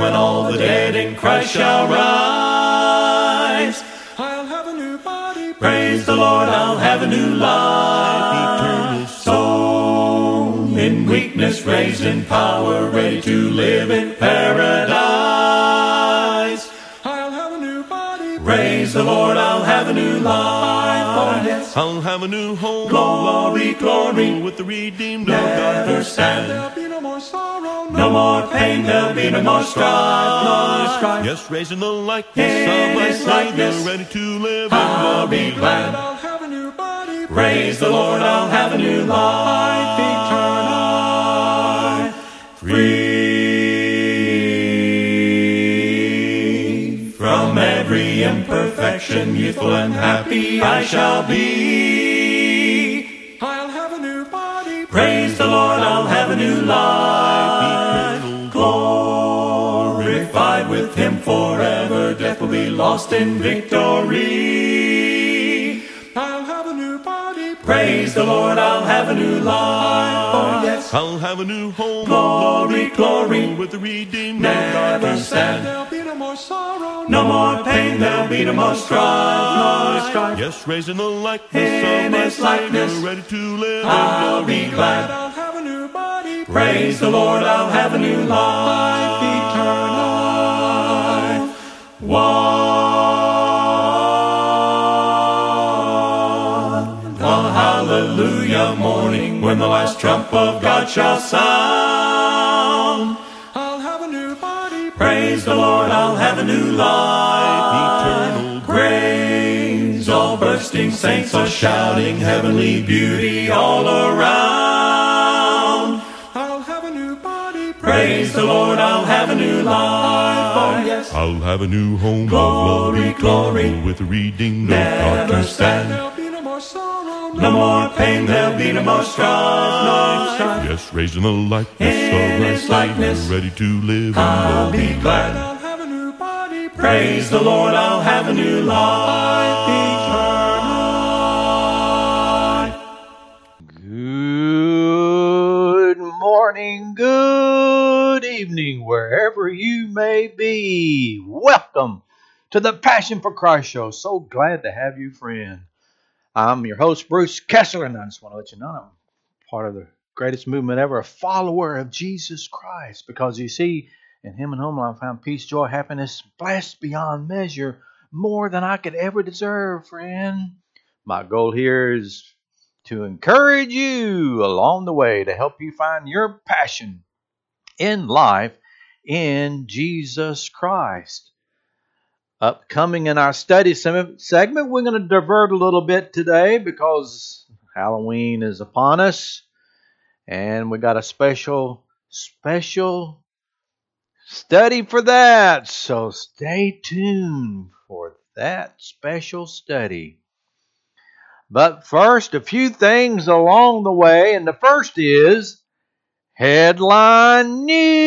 when all the dead in Christ shall rise, I'll have a new body. praise the Lord, I'll have a new life. Eternal soul in weakness, raised in power, ready to live in paradise. I'll have a new body. Praise the Lord, I'll have a new life. Oh, yes. I'll have a new home. Glory, glory. With the redeemed of Never God. stand. There'll no more. No more pain, there'll be no more strife, no strife. Yes, raised in the likeness In of my Savior, likeness. ready to live I'll in be glad. I'll have a new body. Praise the Lord, I'll have a new life eternal. Free from every imperfection, youthful and happy I shall be. I'll have a new body. Praise the Lord, life. Glorified with Him forever, death will be lost in victory. I'll have a new body. Praise the Lord, I'll have a new life. Oh, yes. I'll have a new home. Glory, glory. With the redeemed Never stand. There'll be no more sorrow. No more pain, there'll be no more strife, no strife. Yes, raised in the likeness In of my likeness. Savior, ready to live I'll be glad. Praise the Lord, I'll have a new life eternal. One. Oh, a hallelujah morning when the last trump of God shall sound. I'll have a new body. Praise the Lord, I'll have a new life Eternal Praise all bursting saints are shouting heavenly beauty all around. Lord, I'll have a new life. Oh, yes. I'll have a new home. Glory, of love, glory. With the redeemed of Never stand. There'll be no more sorrow. No more pain, there'll be no more strife, no strife. Yes, raised in the likeness In of His likeness. Ready to live I'll be glad. I'll have a new body. Praise the Lord, I'll have a new life evening, wherever you may be. Welcome to the Passion for Christ show. So glad to have you, friend. I'm your host, Bruce Kessler, and I just want to let you know I'm part of the greatest movement ever, a follower of Jesus Christ. Because you see, in Him and Home I found peace, joy, happiness, blessed beyond measure, more than I could ever deserve, friend. My goal here is to encourage you along the way to help you find your passion in life in Jesus Christ. Upcoming in our study segment, we're going to divert a little bit today because Halloween is upon us and we got a special, special study for that. So stay tuned for that special study. But first, a few things along the way, and the first is headline news.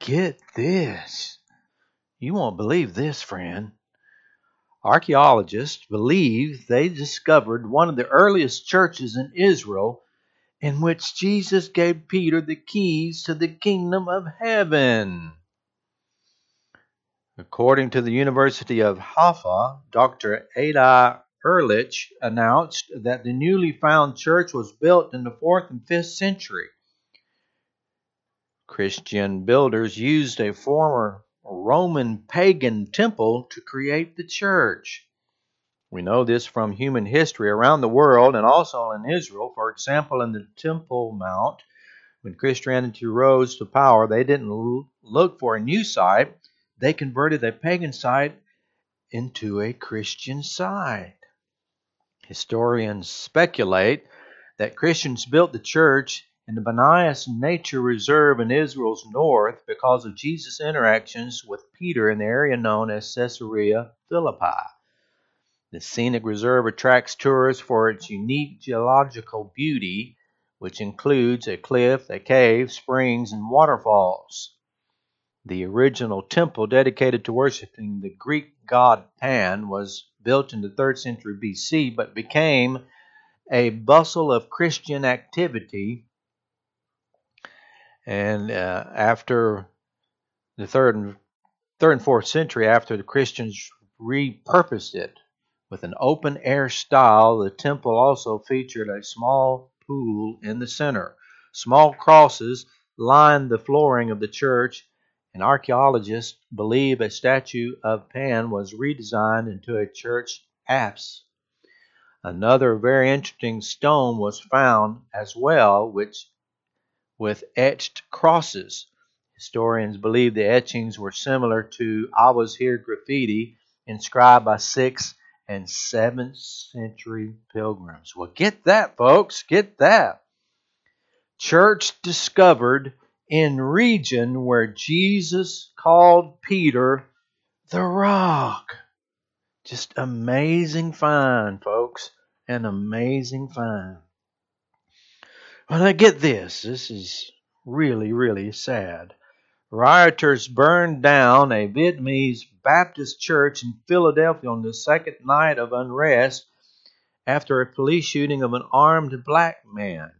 Get this. You won't believe this, friend. Archaeologists believe they discovered one of the earliest churches in Israel in which Jesus gave Peter the keys to the kingdom of heaven. According to the University of Haifa, Dr. Adai Erlich announced that the newly found church was built in the 4th and 5th century. Christian builders used a former Roman pagan temple to create the church. We know this from human history around the world and also in Israel. For example, in the Temple Mount, when Christianity rose to power, they didn't look for a new site, they converted a pagan site into a Christian site. Historians speculate that Christians built the church in the Banias Nature Reserve in Israel's north because of Jesus' interactions with Peter in the area known as Caesarea Philippi. The scenic reserve attracts tourists for its unique geological beauty, which includes a cliff, a cave, springs, and waterfalls. The original temple dedicated to worshiping the Greek god Pan was built in the 3rd century BC but became a bustle of Christian activity. And uh, after the third and third and fourth century, after the Christians repurposed it with an open air style, the temple also featured a small pool in the center. Small crosses lined the flooring of the church, and archaeologists believe a statue of Pan was redesigned into a church apse. Another very interesting stone was found as well, which with etched crosses. Historians believe the etchings were similar to I was here graffiti inscribed by 6th and 7th century pilgrims. Well, get that, folks, get that. Church discovered in region where Jesus called Peter the rock. Just amazing find, folks. An amazing find. Well, now get this. This is really, really sad. Rioters burned down a Vietnamese Baptist church in Philadelphia on the second night of unrest after a police shooting of an armed black man.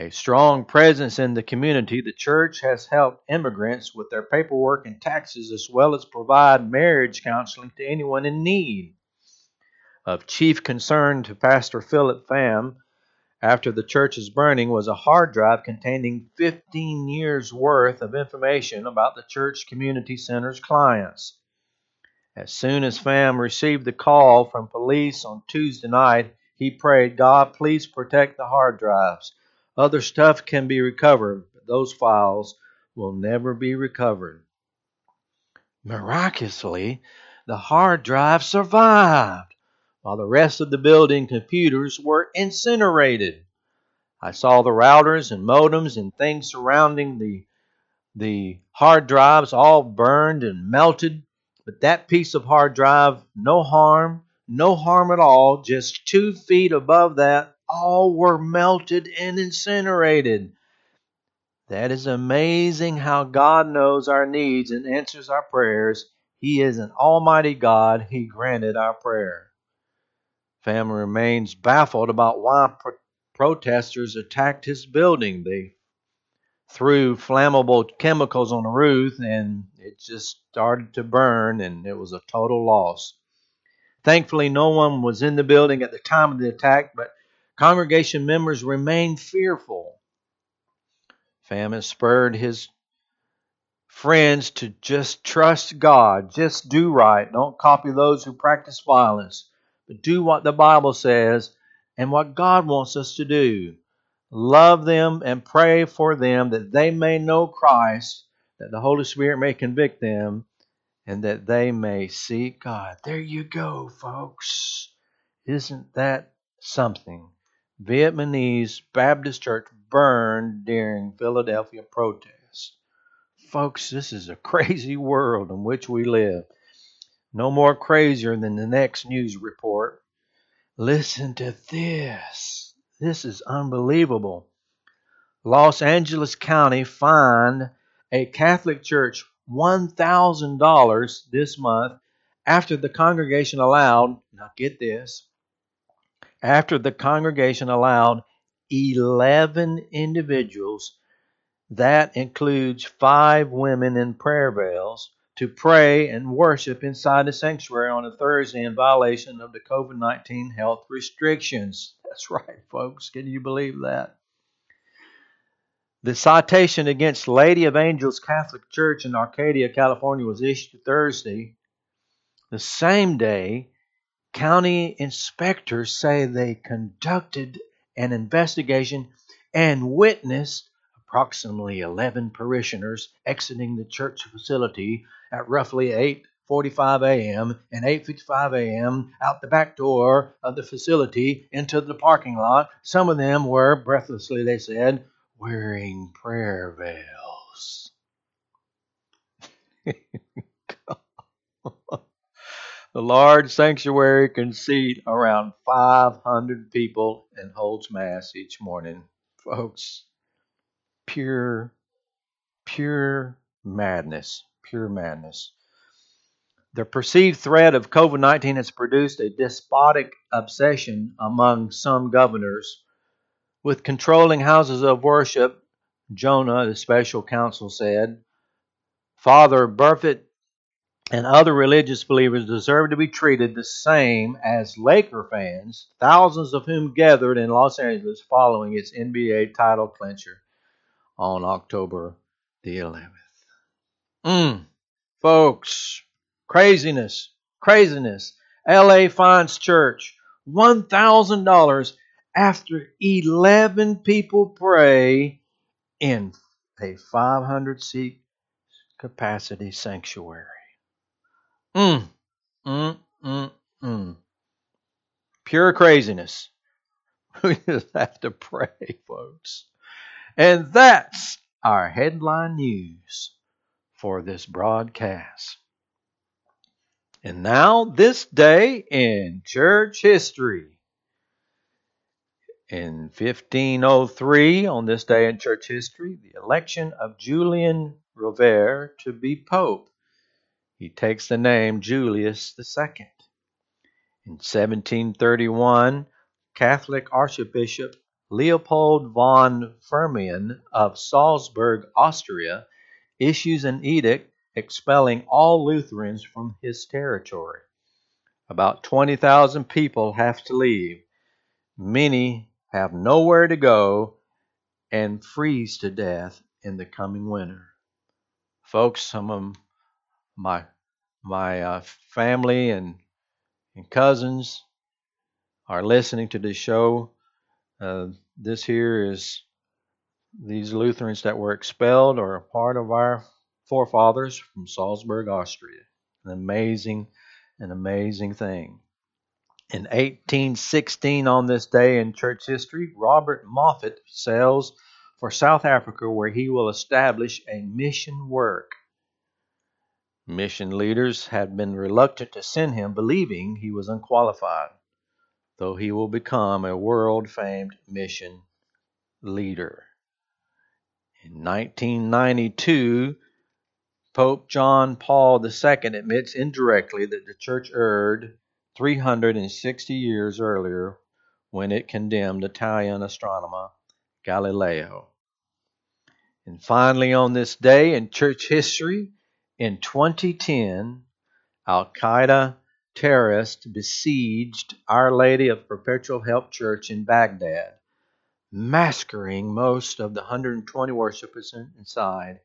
A strong presence in the community, the church has helped immigrants with their paperwork and taxes as well as provide marriage counseling to anyone in need. Of chief concern to Pastor Philip Pham after the church's burning was a hard drive containing 15 years' worth of information about the church community center's clients. As soon as Pham received the call from police on Tuesday night, he prayed, God, please protect the hard drives. Other stuff can be recovered, but those files will never be recovered. Miraculously, the hard drive survived while the rest of the building computers were incinerated. I saw the routers and modems and things surrounding the the hard drives all burned and melted, but that piece of hard drive, no harm, no harm at all, just two feet above that, all were melted and incinerated. That is amazing how God knows our needs and answers our prayers. He is an almighty God. He granted our prayer. Family remains baffled about why pro- protesters attacked his building. They threw flammable chemicals on the roof and it just started to burn and it was a total loss. Thankfully, no one was in the building at the time of the attack, but congregation members remained fearful. Famine spurred his friends to just trust God, just do right. Don't copy those who practice violence, but do what the Bible says and what God wants us to do. Love them and pray for them that they may know Christ, that the Holy Spirit may convict them, and that they may seek God. There you go, folks. Isn't that something? Vietnamese Baptist church burned during Philadelphia protests. Folks, this is a crazy world in which we live. No more crazier than the next news report. Listen to this. This is unbelievable. Los Angeles County fined a Catholic church $1,000 this month after the congregation allowed, now get this, after the congregation allowed 11 individuals, that includes five women in prayer veils, to pray and worship inside the sanctuary on a Thursday in violation of the COVID 19 health restrictions. That's right, folks. Can you believe that? The citation against Lady of Angels Catholic Church in Arcadia, California was issued Thursday. The same day, county inspectors say they conducted an investigation and witnessed approximately 11 parishioners exiting the church facility at roughly 8:45 a.m. and 8:55 a.m. out the back door of the facility into the parking lot. Some of them were breathlessly they said wearing prayer veils. the large sanctuary can seat around 500 people and holds mass each morning. Folks, pure, pure madness, pure madness. The perceived threat of COVID 19 has produced a despotic obsession among some governors with controlling houses of worship. Jonah, the special counsel, said, Father Burfitt and other religious believers deserve to be treated the same as Laker fans, thousands of whom gathered in Los Angeles following its NBA title clincher on October the 11th. Mm, folks, craziness, craziness. LA fines church $1,000 after 11 people pray in a 500 seat capacity sanctuary. Mm, mm, mm, mm. Pure craziness. We just have to pray, folks. And that's our headline news for this broadcast. And now, this day in church history. In 1503, on this day in church history, the election of Julian Rovere to be Pope. He takes the name Julius II. In 1731, Catholic Archbishop Leopold von Firmian of Salzburg, Austria, issues an edict expelling all Lutherans from his territory. About 20,000 people have to leave. Many have nowhere to go and freeze to death in the coming winter. Folks, some of my my uh, family and and cousins are listening to this show. Uh, this here is these Lutherans that were expelled or a part of our forefathers from Salzburg, Austria. An amazing, an amazing thing. In 1816, on this day in church history, Robert Moffat sails for South Africa where he will establish a mission work. Mission leaders had been reluctant to send him, believing he was unqualified, though he will become a world famed mission leader. In 1992, Pope John Paul II admits indirectly that the church erred 360 years earlier when it condemned Italian astronomer Galileo. And finally, on this day in church history, in 2010, Al Qaeda terrorists besieged Our Lady of Perpetual Help Church in Baghdad, massacring most of the 120 worshippers inside,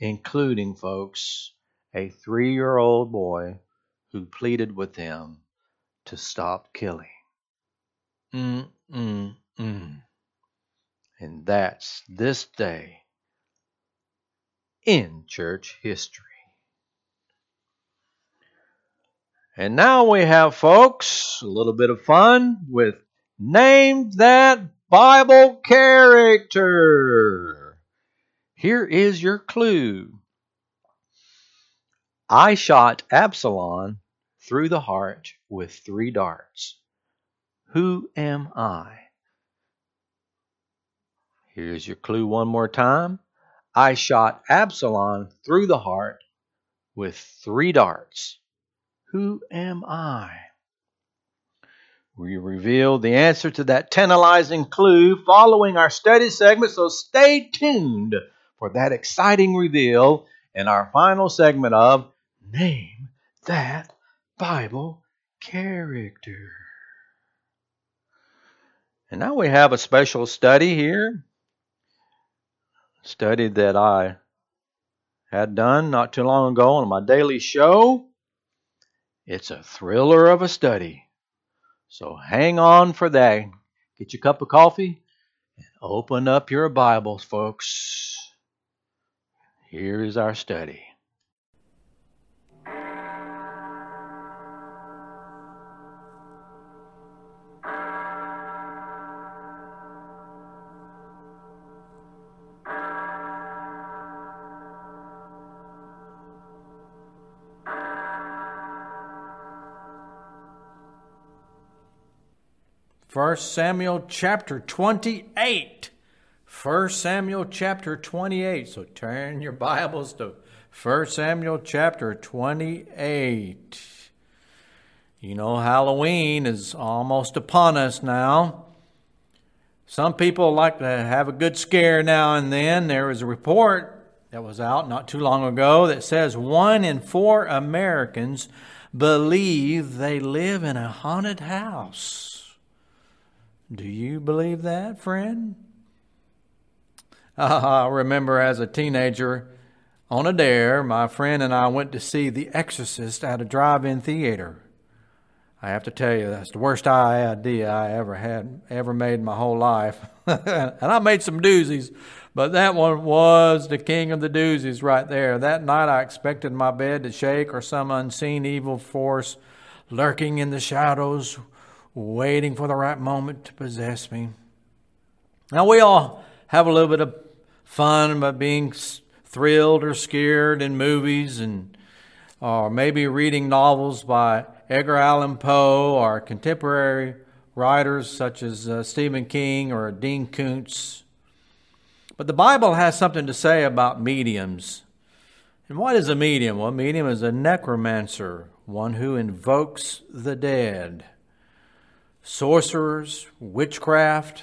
including, folks, a three year old boy who pleaded with them to stop killing. Mm, mm, mm. And that's this day in church history. And now we have, folks, a little bit of fun with Name That Bible Character. Here is your clue I shot Absalom through the heart with three darts. Who am I? Here's your clue one more time. I shot Absalom through the heart with three darts. Who am I? We reveal the answer to that tantalizing clue following our study segment, so stay tuned for that exciting reveal in our final segment of Name That Bible character. And now we have a special study here. Study that I had done not too long ago on my daily show. It's a thriller of a study. So hang on for that. Get your cup of coffee and open up your Bibles, folks. Here is our study. Samuel chapter 28. First Samuel chapter 28. So turn your Bibles to 1 Samuel chapter 28. You know, Halloween is almost upon us now. Some people like to have a good scare now and then. There was a report that was out not too long ago that says one in four Americans believe they live in a haunted house. Do you believe that, friend? Ah, I remember as a teenager on a dare, my friend and I went to see The Exorcist at a drive in theater. I have to tell you, that's the worst idea I ever had, ever made in my whole life. and I made some doozies, but that one was the king of the doozies right there. That night I expected my bed to shake or some unseen evil force lurking in the shadows, waiting for the right moment to possess me. Now, we all have a little bit of fun by being thrilled or scared in movies and or maybe reading novels by Edgar Allan Poe or contemporary writers such as uh, Stephen King or Dean Koontz. But the Bible has something to say about mediums. And what is a medium? Well, a medium is a necromancer, one who invokes the dead. Sorcerers, witchcraft,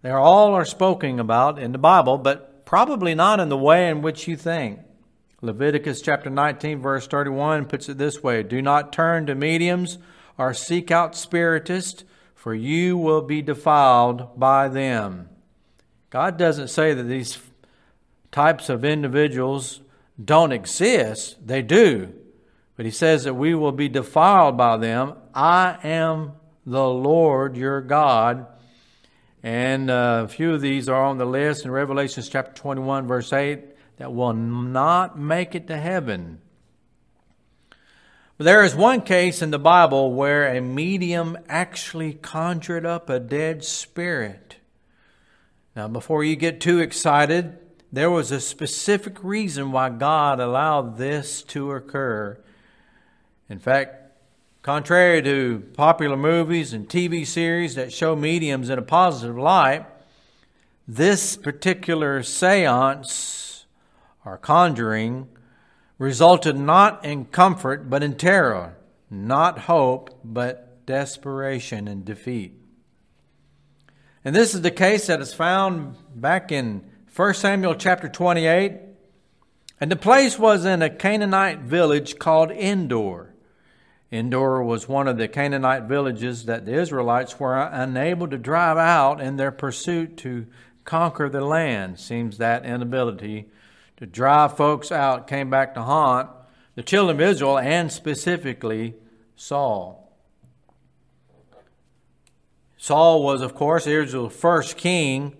they all are spoken about in the Bible, but Probably not in the way in which you think. Leviticus chapter 19, verse 31 puts it this way Do not turn to mediums or seek out spiritists, for you will be defiled by them. God doesn't say that these types of individuals don't exist, they do. But He says that we will be defiled by them. I am the Lord your God and uh, a few of these are on the list in Revelations chapter 21, verse 8, that will not make it to heaven. But there is one case in the Bible where a medium actually conjured up a dead spirit. Now, before you get too excited, there was a specific reason why God allowed this to occur. In fact, Contrary to popular movies and TV series that show mediums in a positive light, this particular seance or conjuring resulted not in comfort but in terror, not hope but desperation and defeat. And this is the case that is found back in 1 Samuel chapter 28. And the place was in a Canaanite village called Endor. Endor was one of the Canaanite villages that the Israelites were unable to drive out in their pursuit to conquer the land. Seems that inability to drive folks out came back to haunt the children of Israel and specifically Saul. Saul was, of course, Israel's first king,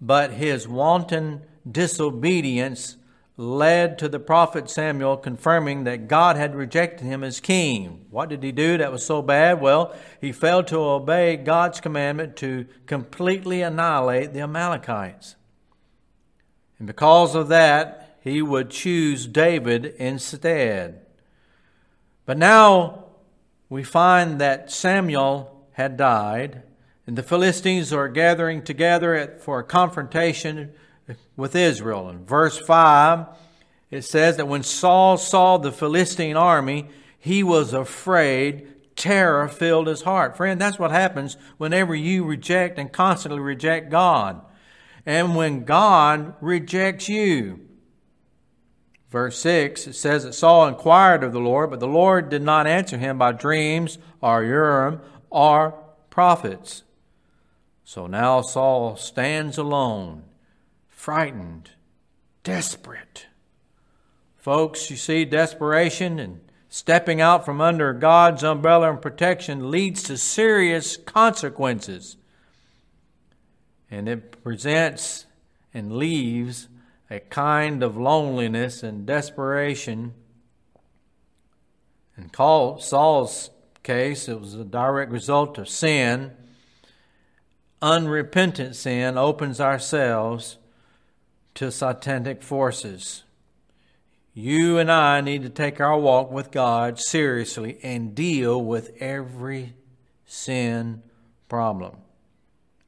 but his wanton disobedience led to the prophet Samuel confirming that God had rejected him as king. What did he do that was so bad? Well, he failed to obey God's commandment to completely annihilate the Amalekites. And because of that, he would choose David instead. But now we find that Samuel had died, and the Philistines are gathering together for a confrontation with Israel. In verse 5, it says that when Saul saw the Philistine army, he was afraid. Terror filled his heart. Friend, that's what happens whenever you reject and constantly reject God. And when God rejects you. Verse 6, it says that Saul inquired of the Lord, but the Lord did not answer him by dreams or Urim or prophets. So now Saul stands alone frightened, desperate. Folks, you see, desperation and stepping out from under God's umbrella and protection leads to serious consequences. And it presents and leaves a kind of loneliness and desperation. In Saul's case, it was a direct result of sin. Unrepentant sin opens ourselves to satanic forces. You and I need to take our walk with God seriously and deal with every sin problem.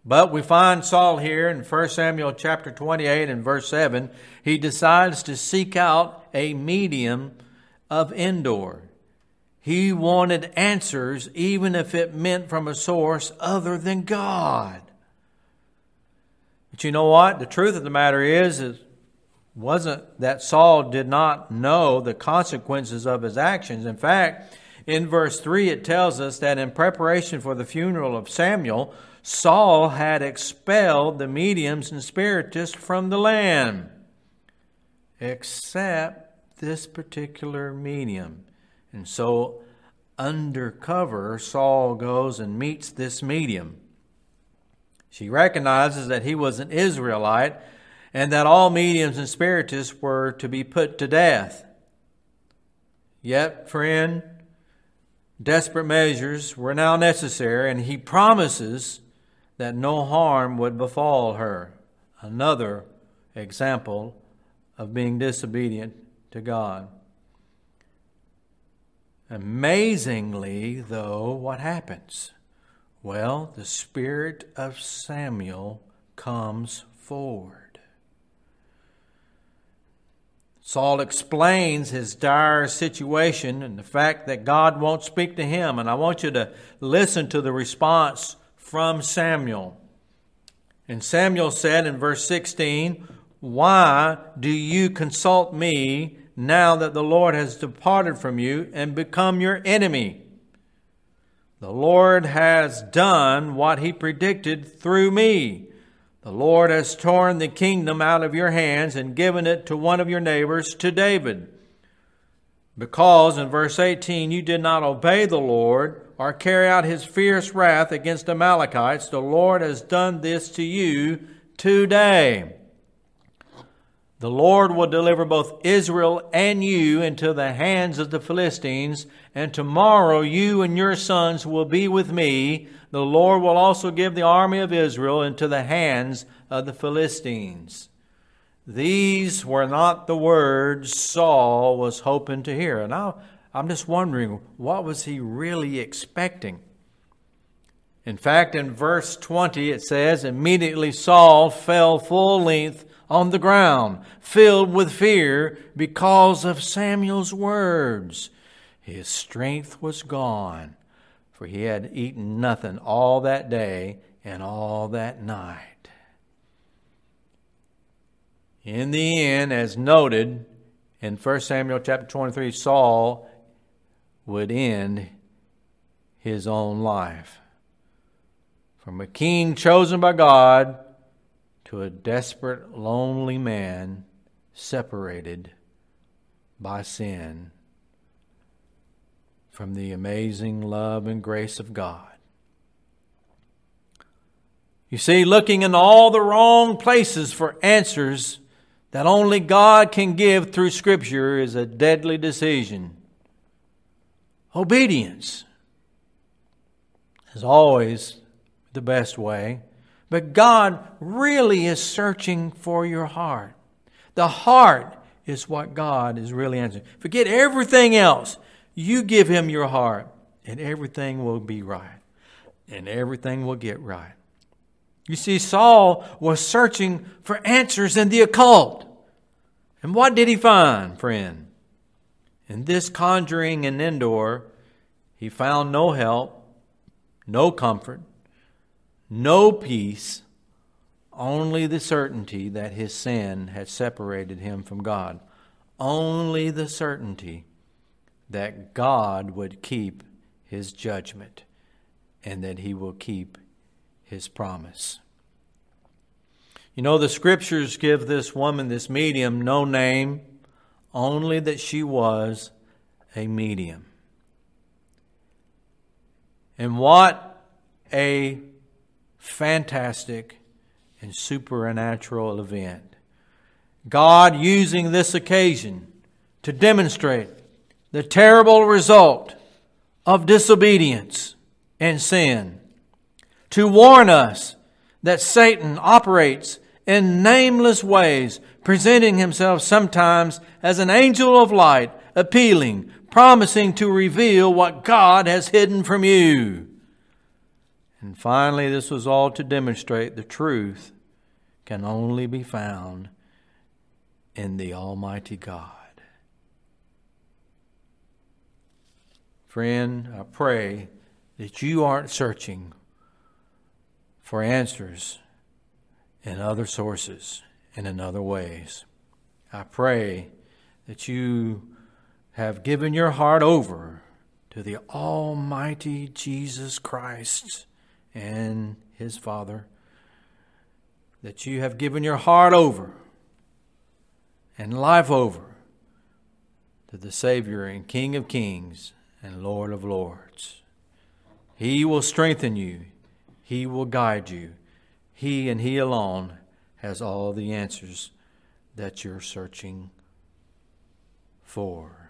But we find Saul here in 1 Samuel chapter 28 and verse 7. He decides to seek out a medium of Endor. He wanted answers, even if it meant from a source other than God. But you know what? The truth of the matter is, it wasn't that Saul did not know the consequences of his actions. In fact, in verse 3, it tells us that in preparation for the funeral of Samuel, Saul had expelled the mediums and spiritists from the land, except this particular medium. And so, undercover, Saul goes and meets this medium. She recognizes that he was an Israelite and that all mediums and spiritists were to be put to death. Yet, friend, desperate measures were now necessary, and he promises that no harm would befall her. Another example of being disobedient to God. Amazingly, though, what happens? Well, the spirit of Samuel comes forward. Saul explains his dire situation and the fact that God won't speak to him. And I want you to listen to the response from Samuel. And Samuel said in verse 16, Why do you consult me now that the Lord has departed from you and become your enemy? The Lord has done what he predicted through me. The Lord has torn the kingdom out of your hands and given it to one of your neighbors, to David. Because, in verse 18, you did not obey the Lord or carry out his fierce wrath against Amalekites, the Lord has done this to you today. The Lord will deliver both Israel and you into the hands of the Philistines, and tomorrow you and your sons will be with me. The Lord will also give the army of Israel into the hands of the Philistines. These were not the words Saul was hoping to hear. And I, I'm just wondering, what was he really expecting? In fact, in verse 20, it says, Immediately Saul fell full length on the ground, filled with fear because of Samuel's words. His strength was gone, for he had eaten nothing all that day and all that night. In the end, as noted in 1 Samuel chapter 23, Saul would end his own life. From a king chosen by God to a desperate, lonely man separated by sin from the amazing love and grace of God. You see, looking in all the wrong places for answers that only God can give through Scripture is a deadly decision. Obedience is always the best way. But God really is searching for your heart. The heart is what God is really answering. Forget everything else. You give Him your heart, and everything will be right. And everything will get right. You see, Saul was searching for answers in the occult. And what did he find, friend? In this conjuring in Endor, he found no help, no comfort, no peace, only the certainty that his sin had separated him from God. Only the certainty that God would keep his judgment and that he will keep his promise. You know, the scriptures give this woman, this medium, no name, only that she was a medium. And what a fantastic and supernatural event. God using this occasion to demonstrate the terrible result of disobedience and sin, to warn us that Satan operates in nameless ways, presenting himself sometimes as an angel of light, appealing, promising to reveal what God has hidden from you. And finally, this was all to demonstrate the truth can only be found in the Almighty God. Friend, I pray that you aren't searching for answers in other sources and in other ways. I pray that you have given your heart over to the Almighty Jesus Christ and His Father, that you have given your heart over and life over to the Savior and King of Kings and Lord of Lords. He will strengthen you, He will guide you. He and He alone has all the answers that you're searching for.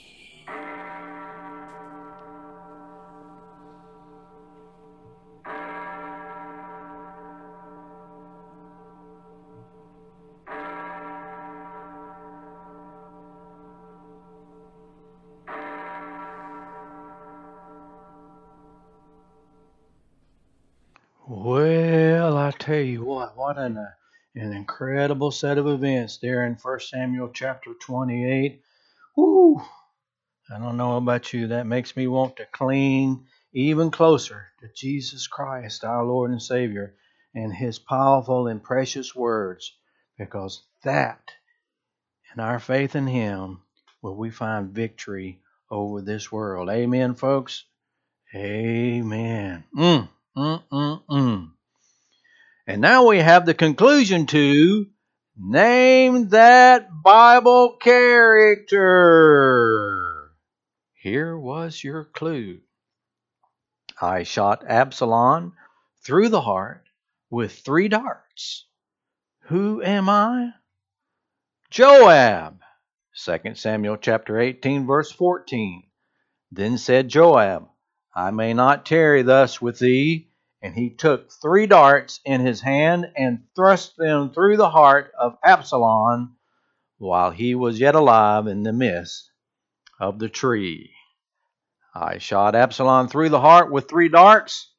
Well, I tell you what, what an, uh, an incredible set of events there in 1 Samuel chapter 28. Whoo! I don't know about you, that makes me want to cling even closer to Jesus Christ, our Lord and Savior, and His powerful and precious words, because that, in our faith in Him, will we find victory over this world. Amen, folks? Amen. Mm. Mm-mm-mm. And now we have the conclusion to name that Bible character. Here was your clue. I shot Absalom through the heart with three darts. Who am I? Joab. 2 Samuel chapter 18 verse 14. Then said Joab, I may not tarry thus with thee. And he took three darts in his hand and thrust them through the heart of Absalom while he was yet alive in the midst of the tree. I shot Absalom through the heart with three darts.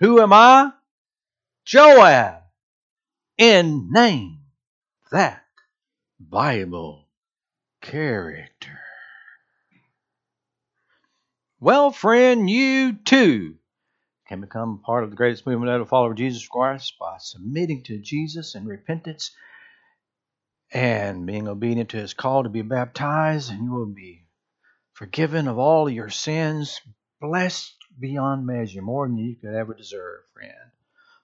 Who am I? Joab. In name that Bible character. Well, friend, you too can become part of the greatest movement ever follower of Jesus Christ by submitting to Jesus in repentance and being obedient to his call to be baptized, and you will be forgiven of all your sins, blessed beyond measure, more than you could ever deserve, friend.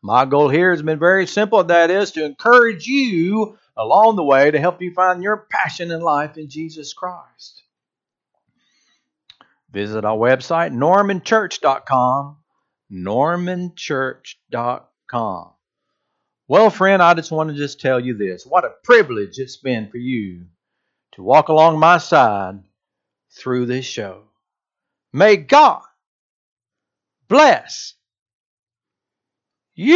My goal here has been very simple, that is to encourage you along the way to help you find your passion in life in Jesus Christ. Visit our website, normanchurch.com, normanchurch.com. Well, friend, I just want to just tell you this. What a privilege it's been for you to walk along my side through this show. May God bless you.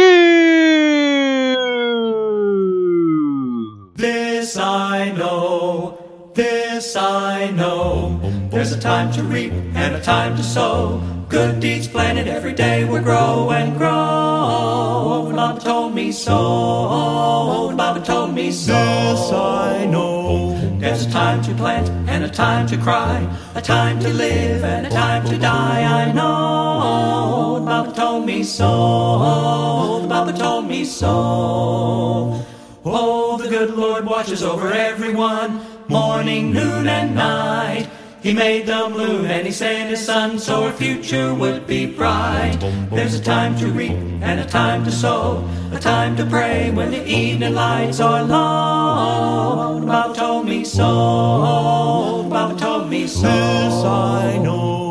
This I know, this I know. There's a time to reap and a time to sow. Good deeds planted every day will grow and grow. And Mama told me so. And Mama told me so. This I know. There's a time to plant and a time to cry. A time to live and a time to die. I know. And Mama told me so. And Mama told me so. Oh, the good Lord watches over everyone, morning, noon, and night. He made the moon and he sent his son so our future would be bright. There's a time to reap and a time to sow, a time to pray when the evening lights are low. Bob told me so. Bob told me so. This I know.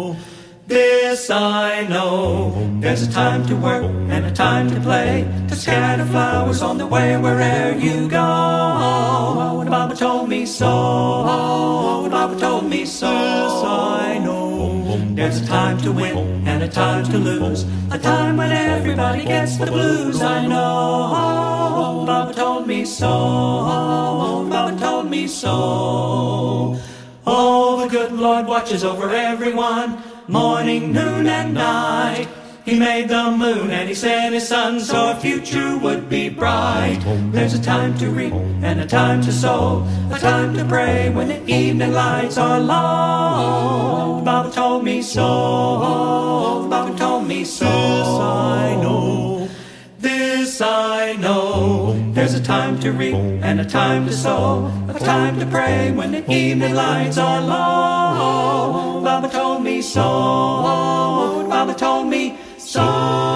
This I know. There's a time to work and a time to play, to scatter flowers on the way wherever you go. And Mama told me so. Oh, and Mama told me so. This I know. There's a time to win and a time to lose, a time when everybody gets the blues. I know. Oh, Mama told me so. Oh, Mama told me so. Oh, the good Lord watches over everyone, morning, noon, and night. He made the moon and he sent his sun so our future would be bright. There's a time to reap and a time to sow, a time to pray when the evening lights are low. Bible told me so. Bible told me so. This I know. This I know. There's a time to reap and a time to sow, a time to pray when the evening lights are low. Mama told me so. Mama told me so.